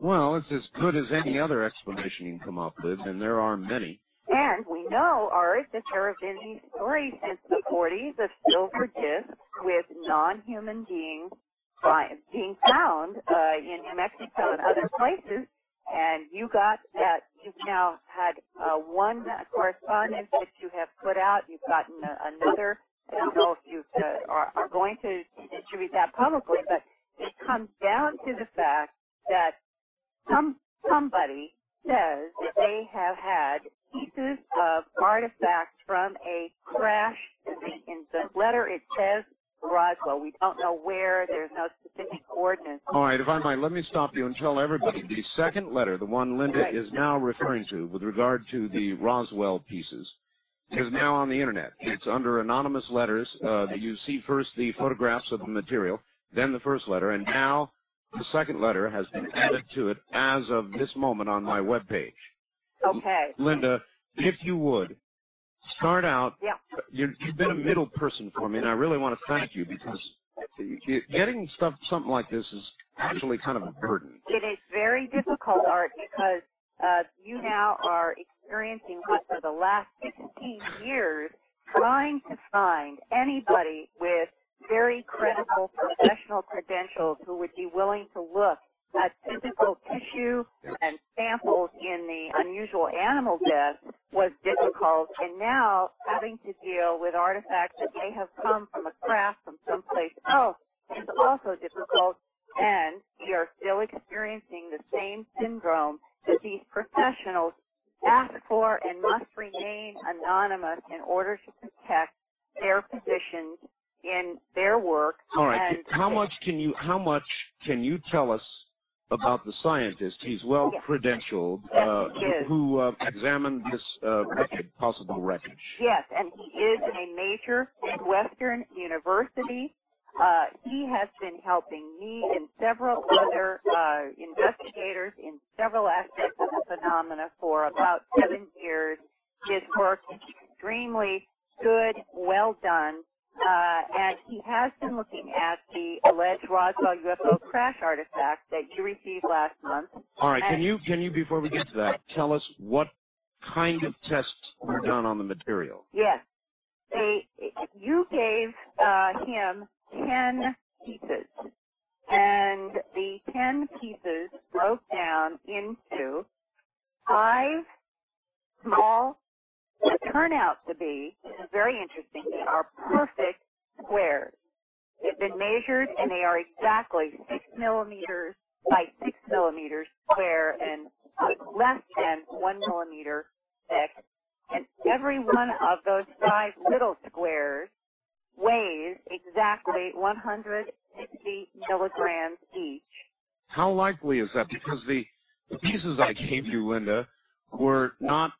Well, it's as good as any other explanation you can come up with, and there are many. And we know, Art, that there have been these stories since the 40s of silver discs with non-human beings being found uh, in New Mexico and other places. And you got that. You've now had uh, one correspondence that you have put out. You've gotten a, another. I don't know if you uh, are, are going to distribute that publicly, but it comes down to the fact that some somebody says that they have had pieces of artifacts from a crash. In the letter it says Roswell. We don't know where. There's no specific coordinates. All right, if I might, let me stop you and tell everybody the second letter, the one Linda Right. is now referring to with regard to the Roswell pieces, is now on the internet. It's under anonymous letters. Uh, you see first the photographs of the material, then the first letter, and now the second letter has been added to it as of this moment on my webpage. Okay. Linda, if you would, start out. Yeah. you you've been a middle person for me, and I really want to thank you because getting stuff, something like this is actually kind of a burden. It is very difficult, Art, because uh, you now are experiencing what for the last 16 years trying to find anybody with very credible professional credentials who would be willing to look at physical tissue and samples in the unusual animal death was difficult. And now having to deal with artifacts that may have come from a craft from someplace else is also difficult. And we are still experiencing the same syndrome that these professionals ask for and must remain anonymous in order to protect their positions in their work. All right, And how much can you how much can you tell us about the scientist? He's well Yes. credentialed, Yes, uh, who uh, examined this uh, wreckage, possible wreckage. Yes, and he is in a major Western university. Uh, he has been helping me and several other uh, investigators in several aspects of the phenomena for about seven years. His work is extremely good, well done, and he has been looking at the alleged Roswell UFO crash artifact that you received last month. All right, can you can you before we get to that tell us what kind of tests were done on the material? Yes. They, you gave uh, him 10 pieces. And the 10 pieces broke down into five small, what turn out to be, this is very interesting, they are perfect squares. They've been measured and they are exactly 6 millimeters by 6 millimeters square and less than 1 millimeter thick and every one of those five little squares weighs exactly 160 milligrams each. How likely is that? Because the, the pieces I gave you, Linda, were not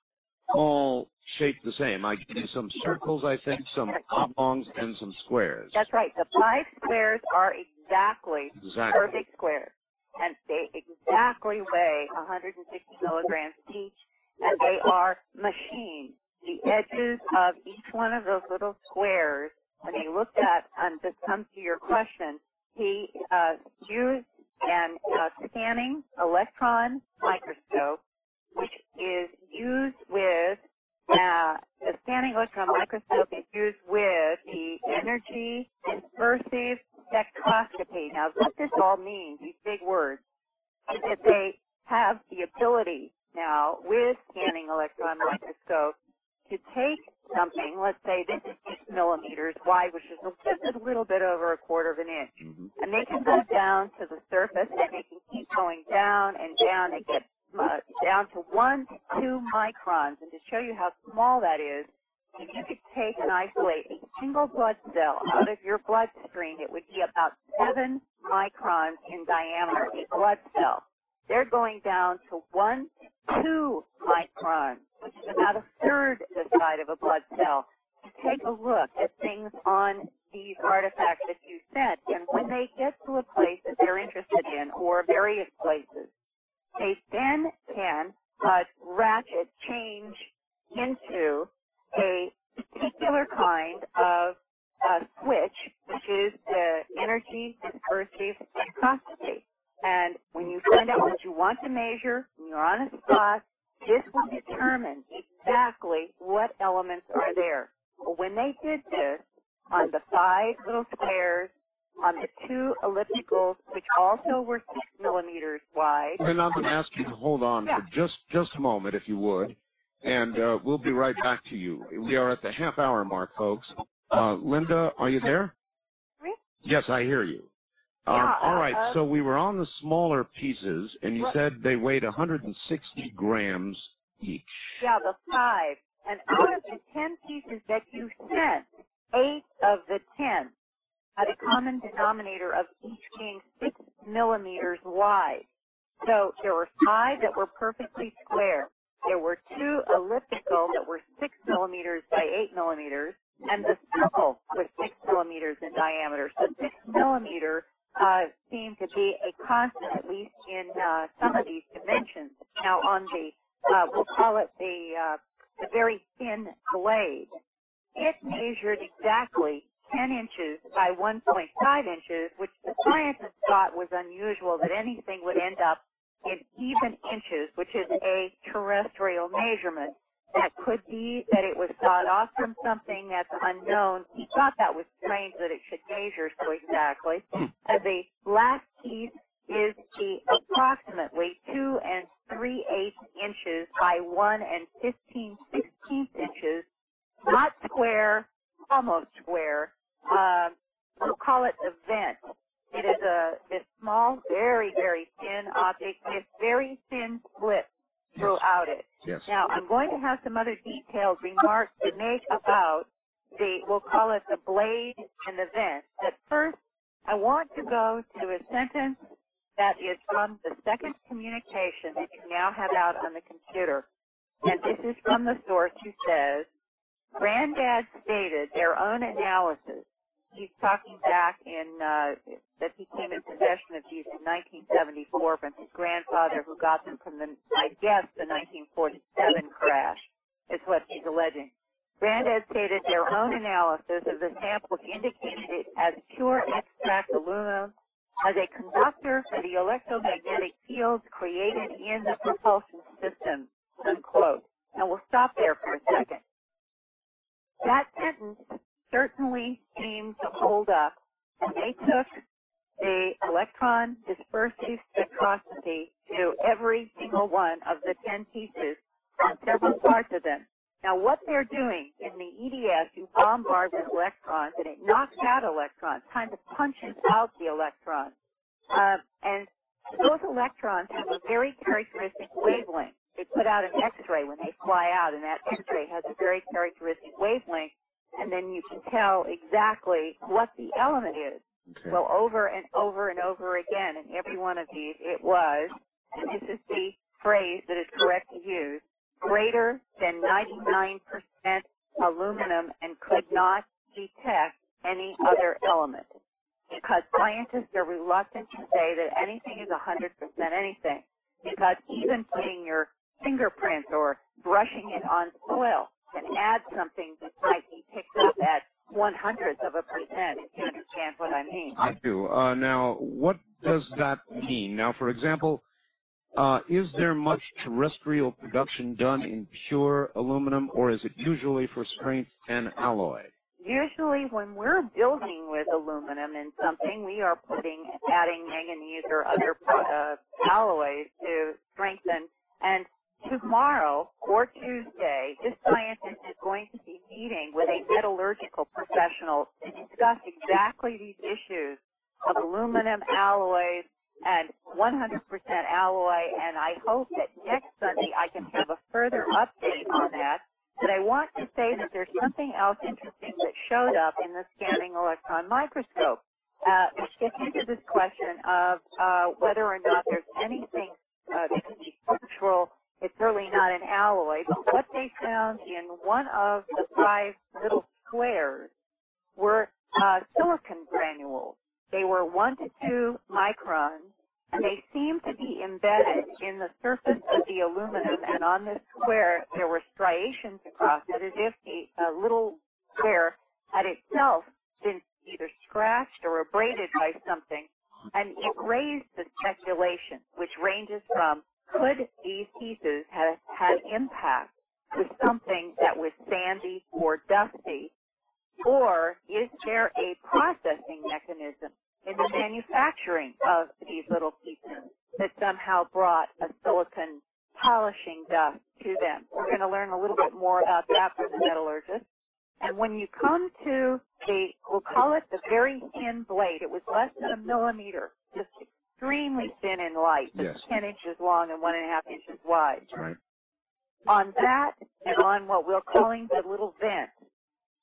all shaped the same. I gave you some circles, I think, some oblongs, and some squares. That's right. The five squares are exactly Exactly. perfect squares. And they exactly weigh 160 milligrams each. And they are machined. The edges of each one of those little squares, when he looked at, and this comes to your question, he uh, used an uh, scanning electron microscope, which is used with uh, the scanning electron microscope is used with the energy dispersive spectroscopy. Now, what this all means, these big words, is that they have the ability now with scanning electron microscope to take something, let's say this is six millimeters wide, which is just a little bit over a quarter of an inch. hmm And they can go down to the surface and they can keep going down and down and get down to one to two microns. And to show you how small that is, if you could take and isolate a single blood cell out of your bloodstream, it would be about seven microns in diameter, a blood cell. They're going down to one to two microns, which is about a third the size of a blood cell, take a look at things on these artifacts that you sent. And when they get to a place that they're interested in, or various places, they then can uh, ratchet change into a particular kind of uh, switch, which is the energy dispersive spectroscopy. And when you find out what you want to measure, and you're on a spot, this will determine exactly what elements are there. When they did this on the five little squares, on the two ellipticals, which also were six millimeters wide. And I'm going to ask you to hold on Yeah. for just just a moment, if you would, and uh, we'll be right back to you. We are at the half hour mark, folks. Uh, Linda, are you there? Yes, I hear you. Um, Yeah, all right, uh, so we were on the smaller pieces, and you Right. said they weighed 160 grams each. Yeah, the five. And out of the ten pieces that you sent, eight of the ten had a common denominator of each being six millimeters wide. So there were five that were perfectly square. There were two elliptical that were six millimeters by eight millimeters, and the circle was six millimeters in diameter. So six millimeter uh, seemed to be a constant, at least in uh, some of these dimensions. Now on the uh, we'll call it the, uh, the very thin blade. It measured exactly 10 inches by 1.5 inches, which the scientists thought was unusual that anything would end up in even inches, which is a terrestrial measurement. That could be that it was sawed off from something that's unknown. He thought that was strange that it should measure so exactly. Hmm. And the last piece is the approximately two and three eighths inches by one and fifteen sixteenths inches, not square, almost square. Um, we'll call it the vent. It is a this small, very very thin object with very thin slits throughout it. Yes. Now, I'm going to have some other detailed remarks to make about the, we'll call it the blade and the vent. But first, I want to go to a sentence that is from the second communication that you now have out on the computer. And this is from the source who says, Granddad stated their own analysis. He's talking back in, uh, that he came in possession of these in 1974 from his grandfather who got them from the, I guess, the 1947 crash, is what he's alleging. Granddad stated their own analysis of the samples indicated it as pure extract aluminum as a conductor for the electromagnetic fields created in the propulsion system, unquote. And we'll stop there for a second. That sentence certainly seemed to hold up. And they took the electron dispersive spectroscopy to every single one of the 10 pieces on several parts of them. Now what they're doing in the EDS, you bombard with electrons and it knocks out electrons, kind of punches out the electrons. Uh, and those electrons have a very characteristic wavelength. They put out an X-ray when they fly out and that X-ray has a very characteristic wavelength and then you can tell exactly what the element is. Okay. Well, over and over and over again in every one of these, it was, and this is the phrase that is correct to use, greater than 99% aluminum and could not detect any other element. Because scientists are reluctant to say that anything is 100% anything. Because even putting your fingerprint or brushing it on soil can add something that might be picked up at one hundredth of a percent, if you understand what I mean. I do. Uh, now, what does that mean? Now, for example, uh, is there much terrestrial production done in pure aluminum, or is it usually for strength and alloy? Usually when we're building with aluminum in something, we are putting, adding manganese or other uh, alloys to strengthen. And tomorrow or Tuesday, this scientist is going to be meeting with a metallurgical professional to discuss exactly these issues of aluminum alloys and 100% alloy. And I hope that next Sunday I can have a further update on that. But I want to say that there's something else interesting that showed up in the scanning electron microscope, uh, which gets into this question of uh, whether or not there's anything uh, that can be structural. It's certainly not an alloy, but what they found in one of the five little squares were uh, silicon granules. They were one to two microns, and they seemed to be embedded in the surface of the aluminum. And on this square, there were striations across it, as if the uh, little square had itself been either scratched or abraded by something. And it raised the speculation, which ranges from could these pieces have had impact with something that was sandy or dusty? Or is there a processing mechanism in the manufacturing of these little pieces that somehow brought a silicon polishing dust to them? We're going to learn a little bit more about that from the metallurgist. And when you come to the, we'll call it the very thin blade, it was less than a millimeter, just extremely thin and light, just Yes. 10 inches long and one and a half inches wide. Right. On that and on what we're calling the little vent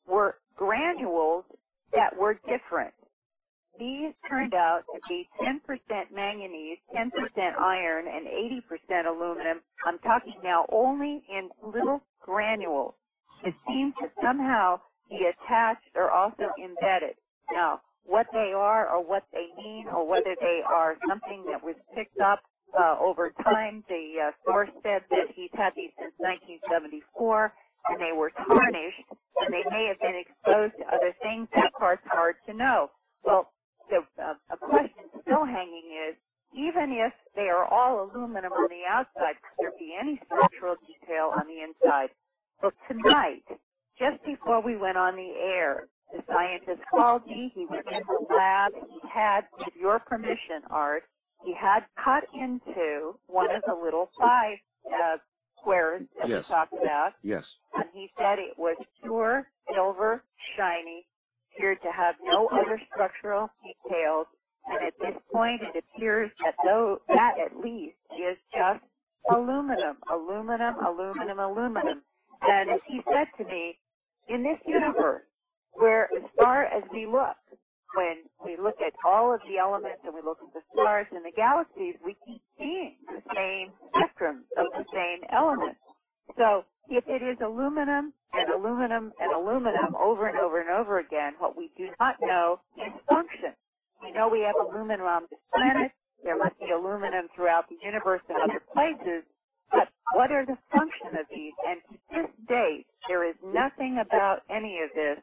were granules that were different. These turned out to be 10% manganese, 10% iron, and 80% aluminum. I'm talking now only in little granules. It seems to somehow be attached or also embedded. Now, what they are or what they mean or whether they are something that was picked up uh, over time, the uh, source said that he's had these since 1974 and they were tarnished and they may have been exposed to other things. That part's hard to know. Well, the uh, a question still hanging is, even if they are all aluminum on the outside, could there be any structural detail on the inside? Well, tonight, just before we went on the air, the scientist called me. He was in the lab. He had, with your permission, Art, he had cut into one of the little five uh, squares that Yes. we talked about, Yes. and he said it was pure silver, shiny, appeared to have no other structural details, and at this point it appears that though that at least is just aluminum, aluminum, aluminum, aluminum. And he said to me, in this universe, where as far as we look, when we look at all of the elements and we look at the stars and the galaxies, we keep seeing the same spectrum of the same elements. So if it is aluminum and aluminum and aluminum over and over and over again, what we do not know is function. We know we have aluminum on this planet. There must be aluminum throughout the universe and other places. But what are the function of these? And to this date, there is nothing about any of this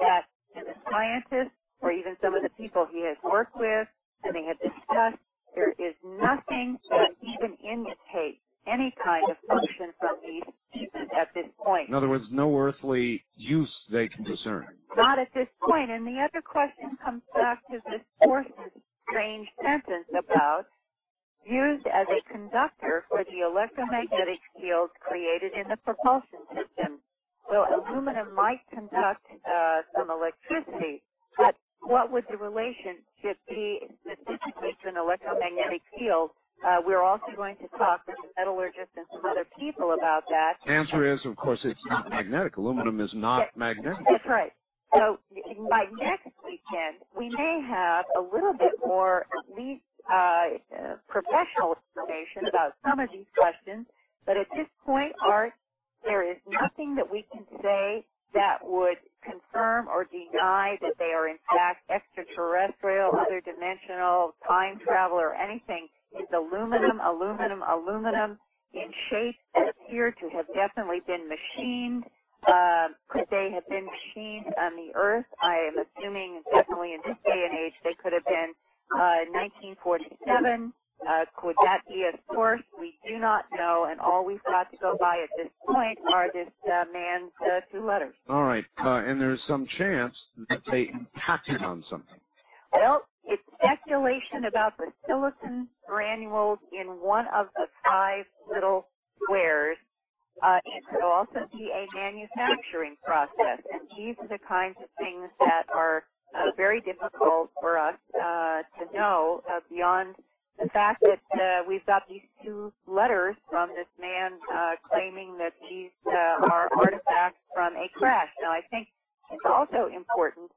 that the scientists or even some of the people he has worked with and they have discussed, there is nothing that even indicates any kind of function from these pieces at this point. In other words, no earthly use they can discern. Not at this point. And the other question comes back to this fourth strange sentence about used as a conductor for the electromagnetic fields created in the propulsion system. So aluminum might conduct uh, some electricity, but what would the relationship be specifically to an electromagnetic field? Uh, we're also going to talk with the metallurgists and some other people about that. The Answer is, of course, it's not magnetic. Aluminum is not magnetic. That's right. So by next weekend, we may have a little bit more, at least uh, uh, professional information about some of these questions. But at this point, Art, there is nothing that we can say that would confirm or deny that they are in fact extraterrestrial, other dimensional, time travel, or anything. It's aluminum, aluminum, aluminum in shape that appear to have definitely been machined. Uh, could they have been machined on the Earth? I am assuming definitely in this day and age they could have been uh, 1947. Uh, could that be a source? We do not know, and all we've got to go by at this point are this uh, man's uh, two letters. All right. Uh, and there's some chance that they impacted on something. Well, it's speculation about the silicon granules in one of the five little squares. Uh, it could also be a manufacturing process, and these are the kinds of things that are uh, very difficult for us uh, to know uh, beyond the fact that uh, we've got these two letters from this man uh, claiming that these uh, are artifacts from a crash. Now, I think it's also important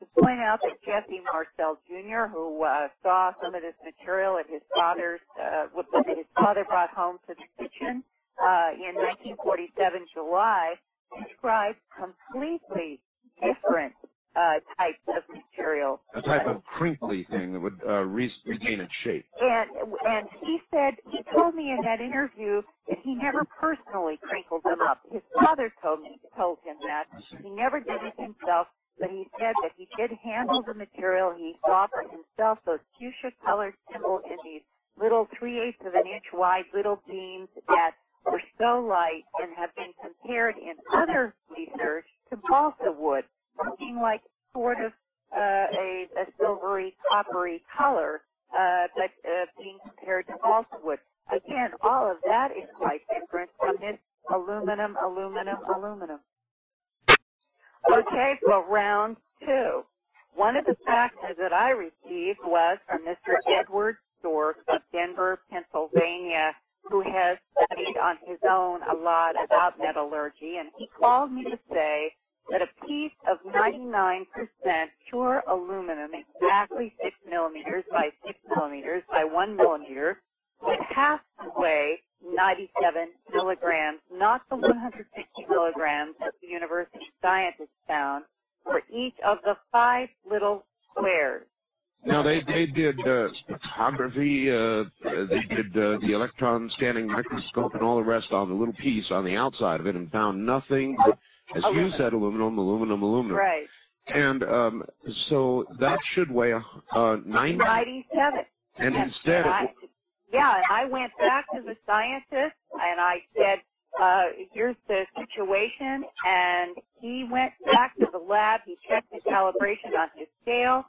to point out that Jesse Marcel Jr., who uh, saw some of this material at his father's, uh, what his father brought home to the kitchen uh, in 1947 July, described completely different uh, types of material. A type of crinkly thing that would uh, re- regain its shape. And and he said he told me in that interview that he never personally crinkled them up. His father told me told him that he never did it himself, but he said that he did handle the material. He saw for himself those fuchsia colored symbols in these little three-eighths of an inch wide little beams that were so light and have been compared in other research to balsa wood, looking like sort of uh, a, a silvery, coppery color, uh, but uh, being compared to balsa wood. Again, all of that is quite different from this aluminum, aluminum, aluminum. Okay, so round two. One of the faxes that I received was from Mr. Edward Stork of Denver, Pennsylvania, who has studied on his own a lot about metallurgy, and he called me to say that a piece of 99% pure aluminum, exactly 6 millimeters by 6 millimeters by 1 millimeter, would have to weigh 97 milligrams, not the 160 milligrams that the university scientists found for each of the five little squares. Now they they did uh, spectrography, uh, they did uh, the electron scanning microscope and all the rest on the little piece on the outside of it and found nothing, but, as Aluminum. you said, aluminum, aluminum, aluminum. Right. And um, so that should weigh uh, 90. 97. And Yes, instead, and I, it, yeah, and I went back to the scientist and I said, uh, here's the situation. And he went back to the lab. He checked the calibration on his scale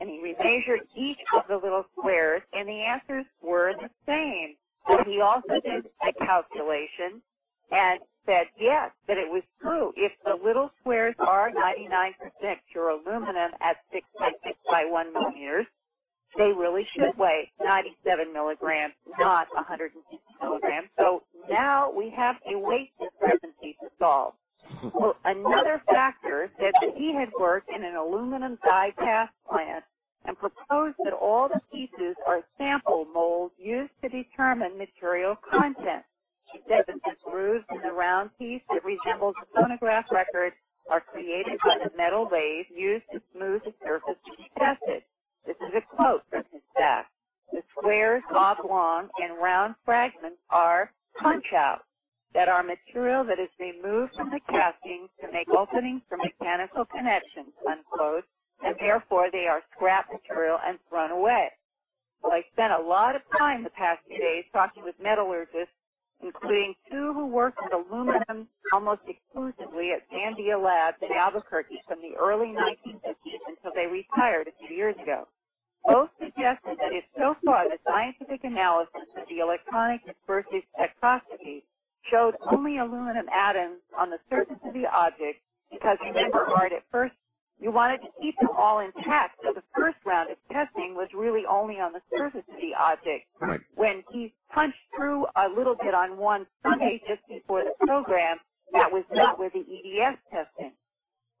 and he remeasured each of the little squares and the answers were the same. But he also did a calculation and said yes, that it was true. If the little squares are 99% pure aluminum at 6 by 6 by 1 millimeters, they really should weigh 97 milligrams, not 160 milligrams. So now we have a weight discrepancy to solve. Well, another factor said that he had worked in an aluminum die cast plant and proposed that all the pieces are sample molds used to determine material content. That the grooves in the round piece that resembles a phonograph record are created by the metal lathe used to smooth the surface to be tested. This is a quote from his staff. The squares, oblong, and round fragments are punch-outs that are material that is removed from the castings to make openings for mechanical connections, unquote, and therefore they are scrap material and thrown away. Well, I spent a lot of time the past few days talking with metallurgists, including two who worked with aluminum almost exclusively at Sandia Labs in Albuquerque from the early 1950s until they retired a few years ago. Both suggested that if so far the scientific analysis of the electronic dispersive spectroscopy showed only aluminum atoms on the surface of the object, because remember, Art, at first you wanted to keep them all intact, so the first round of testing was really only on the surface of the object. right. When he punched through a little bit on one Sunday just before the program, that was not with the EDS testing.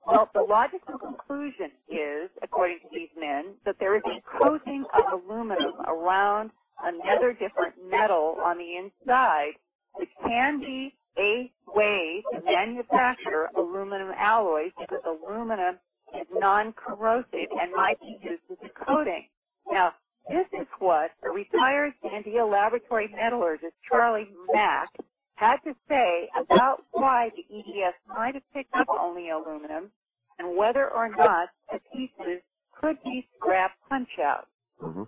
Well, the logical conclusion is, according to these men, that there is a coating of aluminum around another different metal on the inside, which can be a way to manufacture aluminum alloys because aluminum is non-corrosive and might be used as a coating. Now, this is what a retired Sandia laboratory metallurgist, Charlie Mack, had to say about why the EDS might have picked up only aluminum and whether or not the pieces could be scrap punch-outs. hmm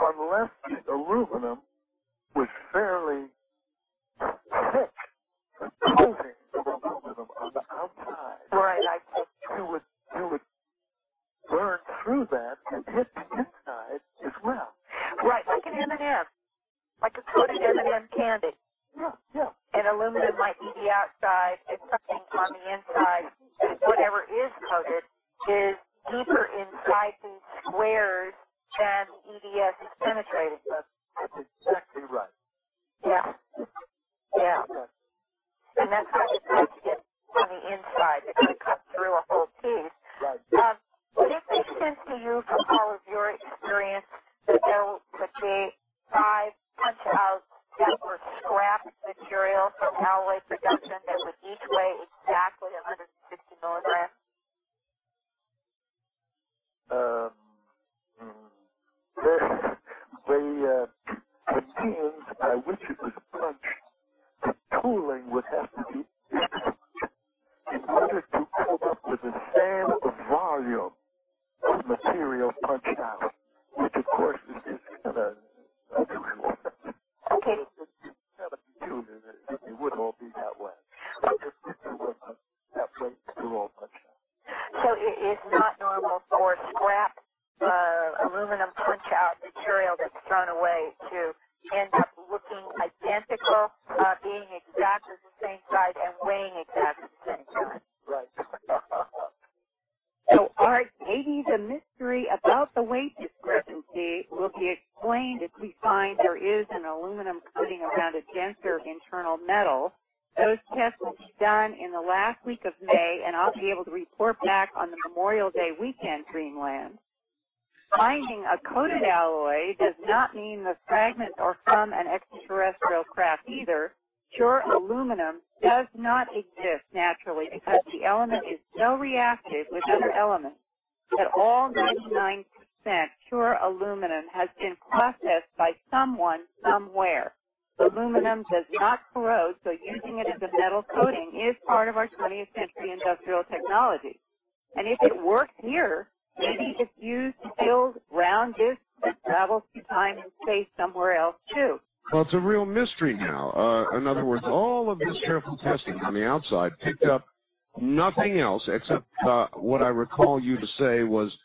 unless the aluminum was fairly thick, coating of aluminum on the outside, Right, I think. you would you would burn through that and hit the inside as well. Right, like an M&M, like a coated M&M candy. Yeah, yeah. And aluminum might be the outside, and something on the inside. Whatever is coated is deeper inside these squares than the EDS is penetrated. That's, that's exactly right. Yeah. Yeah. And that's how it's going to get on the inside. It's going to cut through a whole piece. right. Um, would it make sense to you from all of your experience that there would be five punch outs that were scrap material from alloy production that would each weigh exactly 160 milligrams? Um, mm, the the, uh, the means by which it was punched, the tooling would have to be in order to come up with the same volume of material punched out, which of course is, is kind of unusual. Okay. it's kind of peculiar that it would all be that way. But if it was that way, they're all punched out. So it is not normal for scrap uh, aluminum punch-out material that's thrown away to end up looking identical, uh, being exactly the same size, and weighing exactly the same size. Right. So, Art, maybe the mystery about the weight discrepancy will be explained if we find there is an aluminum coating around a denser internal metal. Those tests will be done in the last week of May, and I'll be able to report back on the Memorial Day weekend, Dreamland. Finding a coated alloy does not mean the fragments are from an extraterrestrial craft either. Pure aluminum does not exist naturally because the element is so reactive with other elements that all 99% pure aluminum has been processed by someone somewhere. Aluminum does not corrode, so using it as a metal coating is part of our 20th century industrial technology. And if it works here, maybe it's used to build round discs that travel through time and space somewhere else too. Well, it's a real mystery now. Uh, in other words, all of this careful testing on the outside picked up nothing else except uh, what I recall you to say was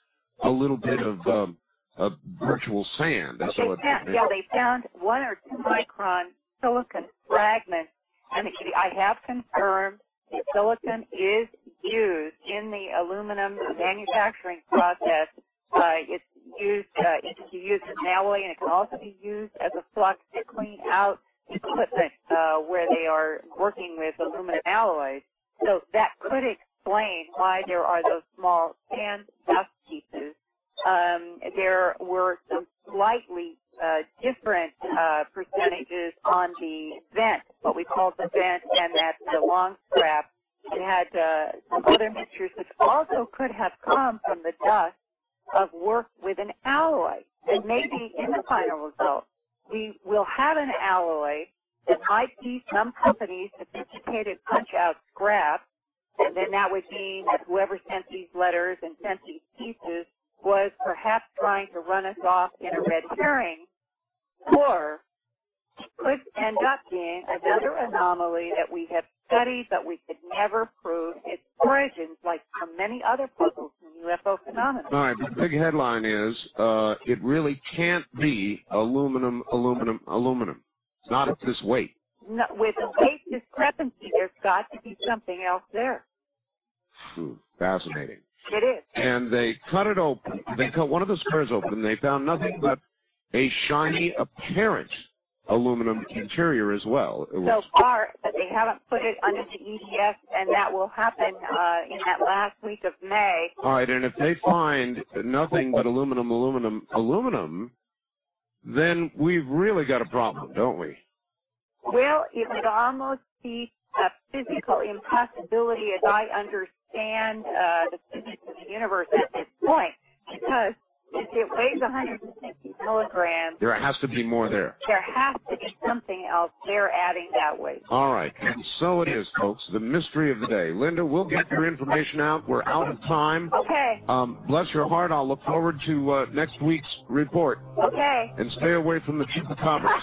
a little bit of um, a virtual sand. They So it, found, yeah, they found one or two micron silicon fragments, and I have confirmed that silicon is used in the aluminum manufacturing process. Uh, it's used, uh, it can be used as an alloy, and it can also be used as a flux to clean out equipment uh, where they are working with aluminum alloys. So that could explain why there are those small sand dust pieces um, there were some slightly uh, different uh, percentages on the vent, what we call the vent, and that's the long scrap. It had uh, some other mixtures which also could have come from the dust of work with an alloy. And maybe in the final result, we will have an alloy that might be some company's sophisticated punch-out scrap, and then that would mean that whoever sent these letters and sent these pieces was perhaps trying to run us off in a red herring, or could end up being another anomaly that we have studied but we could never prove its origins like so many other puzzles in UFO phenomena. all right, the big headline is uh, it really can't be aluminum, aluminum, aluminum. It's not at this weight. No, with the weight discrepancy, there's got to be something else there. Hmm, fascinating. It is. and they cut it open. They cut one of the squares open, and they found nothing but a shiny, apparent aluminum interior as well. So far, but they haven't put it under the EDS, and that will happen uh, in that last week of May. all right, and if they find nothing but aluminum, aluminum, aluminum, then we've really got a problem, don't we? Well, it would almost be a physical impossibility as I understand uh, the physics of the universe at this point, because if it weighs 160 milligrams, There has to be more there. there has to be something else They're adding that weight. All right, and so it is, folks. The mystery of the day. Linda, we'll get your information out. We're out of time. Okay, Um, bless your heart. I'll look forward to uh, next week's report. okay. And stay away from the chupacabras.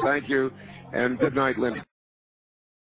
Thank you, and good night, Linda.